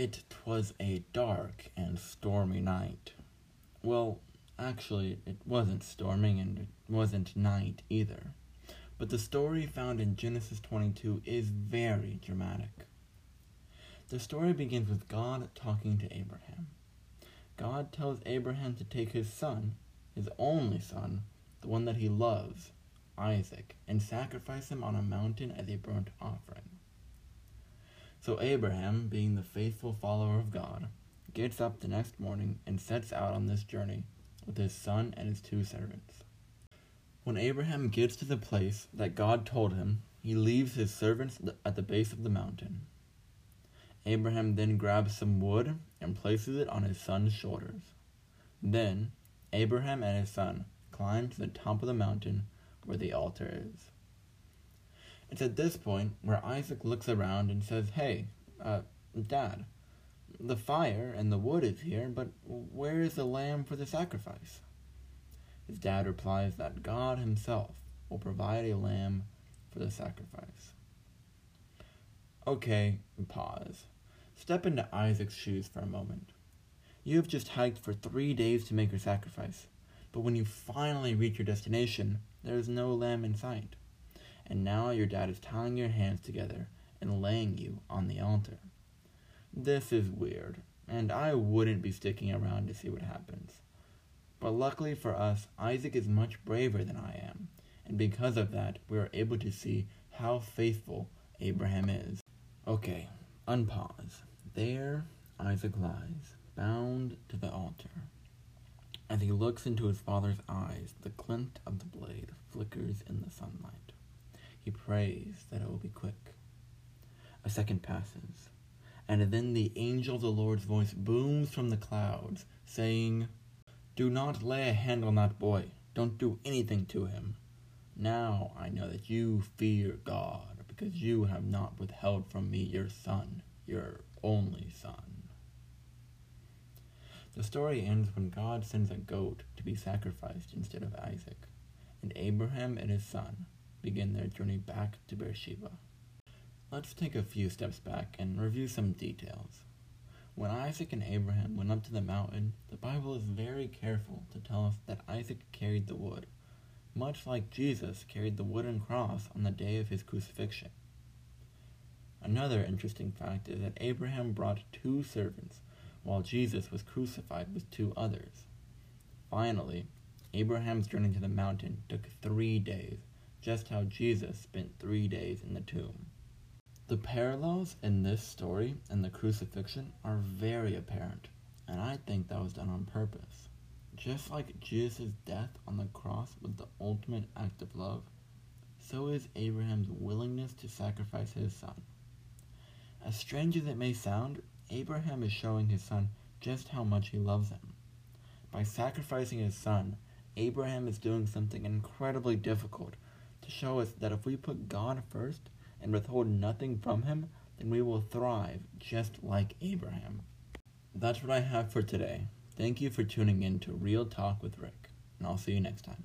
It was a dark and stormy night. Well, actually, it wasn't storming and it wasn't night either. But the story found in Genesis 22 is very dramatic. The story begins with God talking to Abraham. God tells Abraham to take his son, his only son, the one that he loves, Isaac, and sacrifice him on a mountain as a burnt offering. So Abraham, being the faithful follower of God, gets up the next morning and sets out on this journey with his son and his two servants. When Abraham gets to the place that God told him, he leaves his servants at the base of the mountain. Abraham then grabs some wood and places it on his son's shoulders. Then Abraham and his son climb to the top of the mountain where the altar is. It's at this point where Isaac looks around and says, Hey, uh, Dad, the fire and the wood is here, but where is the lamb for the sacrifice? His dad replies that God himself will provide a lamb for the sacrifice. Okay, pause. Step into Isaac's shoes for a moment. You have just hiked for three days to make your sacrifice, but when you finally reach your destination, there is no lamb in sight and now your dad is tying your hands together and laying you on the altar. This is weird, and I wouldn't be sticking around to see what happens. But luckily for us, Isaac is much braver than I am, and because of that, we are able to see how faithful Abraham is. Okay, unpause. There, Isaac lies, bound to the altar. As he looks into his father's eyes, the glint of the blade flickers in the sunlight. He prays that it will be quick. A second passes, and then the angel of the Lord's voice booms from the clouds, saying, Do not lay a hand on that boy. Don't do anything to him. Now I know that you fear God, because you have not withheld from me your son, your only son. The story ends when God sends a goat to be sacrificed instead of Isaac, and Abraham and his son begin their journey back to Beersheba. Let's take a few steps back and review some details. When Isaac and Abraham went up to the mountain, the Bible is very careful to tell us that Isaac carried the wood, much like Jesus carried the wooden cross on the day of his crucifixion. Another interesting fact is that Abraham brought two servants, while Jesus was crucified with two others. Finally, Abraham's journey to the mountain took three days, just how Jesus spent three days in the tomb. The parallels in this story and the crucifixion are very apparent, and I think that was done on purpose. Just like Jesus' death on the cross was the ultimate act of love, so is Abraham's willingness to sacrifice his son. As strange as it may sound, Abraham is showing his son just how much he loves him. By sacrificing his son, Abraham is doing something incredibly difficult to show us that if we put God first and withhold nothing from Him, then we will thrive just like Abraham. That's what I have for today. Thank you for tuning in to Real Talk with Rick, and I'll see you next time.